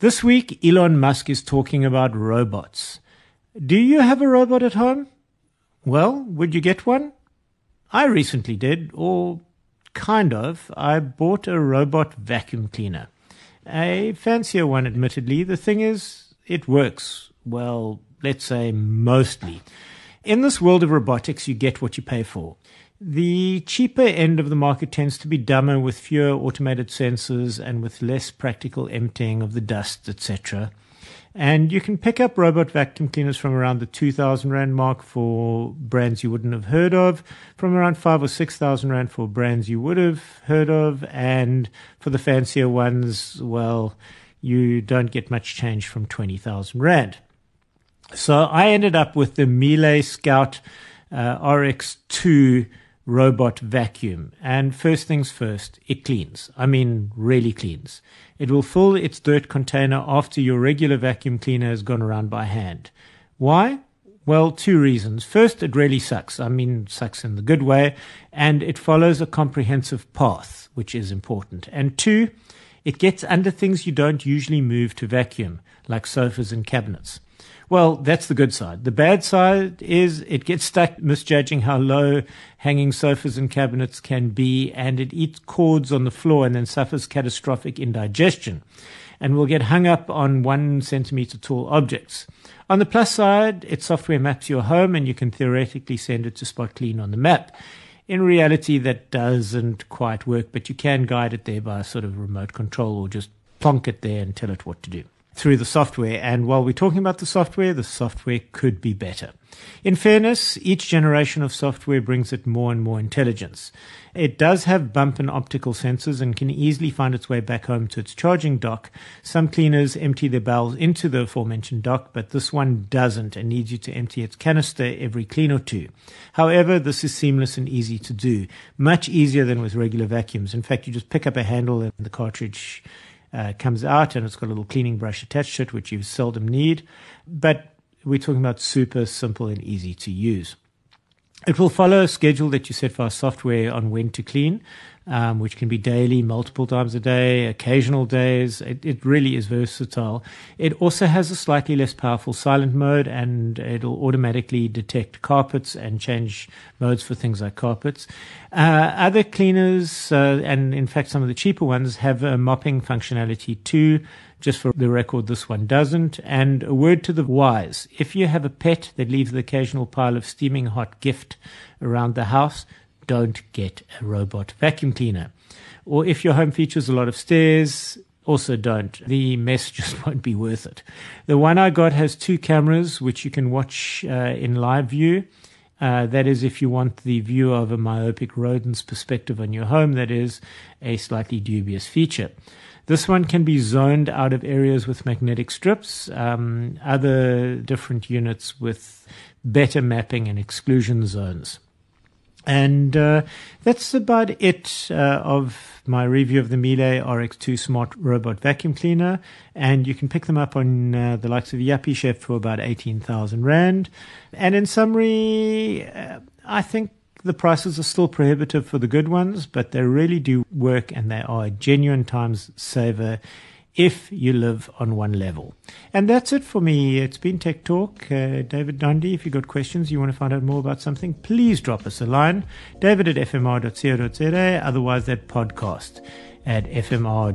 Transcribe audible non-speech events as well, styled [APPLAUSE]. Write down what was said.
This week, Elon Musk is talking about robots. Do you have a robot at home? Well, would you get one? I recently did, or kind of. I bought a robot vacuum cleaner. A fancier one, admittedly. The thing is, it works. Well, let's say mostly. In this world of robotics, you get what you pay for. The cheaper end of the market tends to be dumber with fewer automated sensors and with less practical emptying of the dust, etc. And you can pick up robot vacuum cleaners from around the 2000 Rand mark for brands you wouldn't have heard of, from around 5 or 6000 Rand for brands you would have heard of, and for the fancier ones, well, you don't get much change from 20,000 Rand. So I ended up with the Miele Scout uh, RX2 robot vacuum. And first things first, it cleans. I mean, really cleans. It will fill its dirt container after your regular vacuum cleaner has gone around by hand. Why? Well, two reasons. First, it really sucks. I mean, sucks in the good way. And it follows a comprehensive path, which is important. And two, it gets under things you don't usually move to vacuum, like sofas and cabinets. Well, that's the good side. The bad side is it gets stuck misjudging how low hanging sofas and cabinets can be, and it eats cords on the floor and then suffers catastrophic indigestion and will get hung up on one centimeter tall objects. On the plus side, its software maps your home and you can theoretically send it to spot clean on the map. In reality, that doesn't quite work, but you can guide it there by a sort of remote control or just plonk it there and tell it what to do through the software. And while we're talking about the software, the software could be better. In fairness, each generation of software brings it more and more intelligence. It does have bump and optical sensors and can easily find its way back home to its charging dock. Some cleaners empty their bowels into the aforementioned dock, but this one doesn't and needs you to empty its canister every clean or two. However, this is seamless and easy to do, much easier than with regular vacuums. In fact, you just pick up a handle and the cartridge uh, comes out and it's got a little cleaning brush attached to it, which you seldom need. But we're talking about super simple and easy to use. It will follow a schedule that you set for our software on when to clean, um, which can be daily, multiple times a day, occasional days. It, it, really is versatile. It also has a slightly less powerful silent mode, and it'll automatically detect carpets and change modes for things like carpets. Uh, other cleaners, uh, and in fact some of the cheaper ones, have a mopping functionality too. Just for the record, this one doesn't. And a word to the wise. If you have a pet that leaves the occasional pile of steaming hot gift around the house, don't get a robot vacuum cleaner. Or if your home features a lot of stairs, also don't. The mess [LAUGHS] just won't be worth it. The one I got has two cameras, which you can watch uh, in live view. Uh, that is, if you want the view of a myopic rodent's perspective on your home, that is a slightly dubious feature. This one can be zoned out of areas with magnetic strips, um, other different units with better mapping and exclusion zones. And uh, that's about it uh, of my review of the Miele RX2 Smart Robot Vacuum Cleaner. And you can pick them up on uh, the likes of Yuppiechef for about 18,000 Rand. And in summary, uh, I think the prices are still prohibitive for the good ones, but they really do work and they are a genuine times saver if you live on one level. And that's it for me. It's been Tech Talk. Uh, David Dundee, if you've got questions, you want to find out more about something, please drop us a line. David at fmr.co.za, otherwise that podcast at fmr.co.za.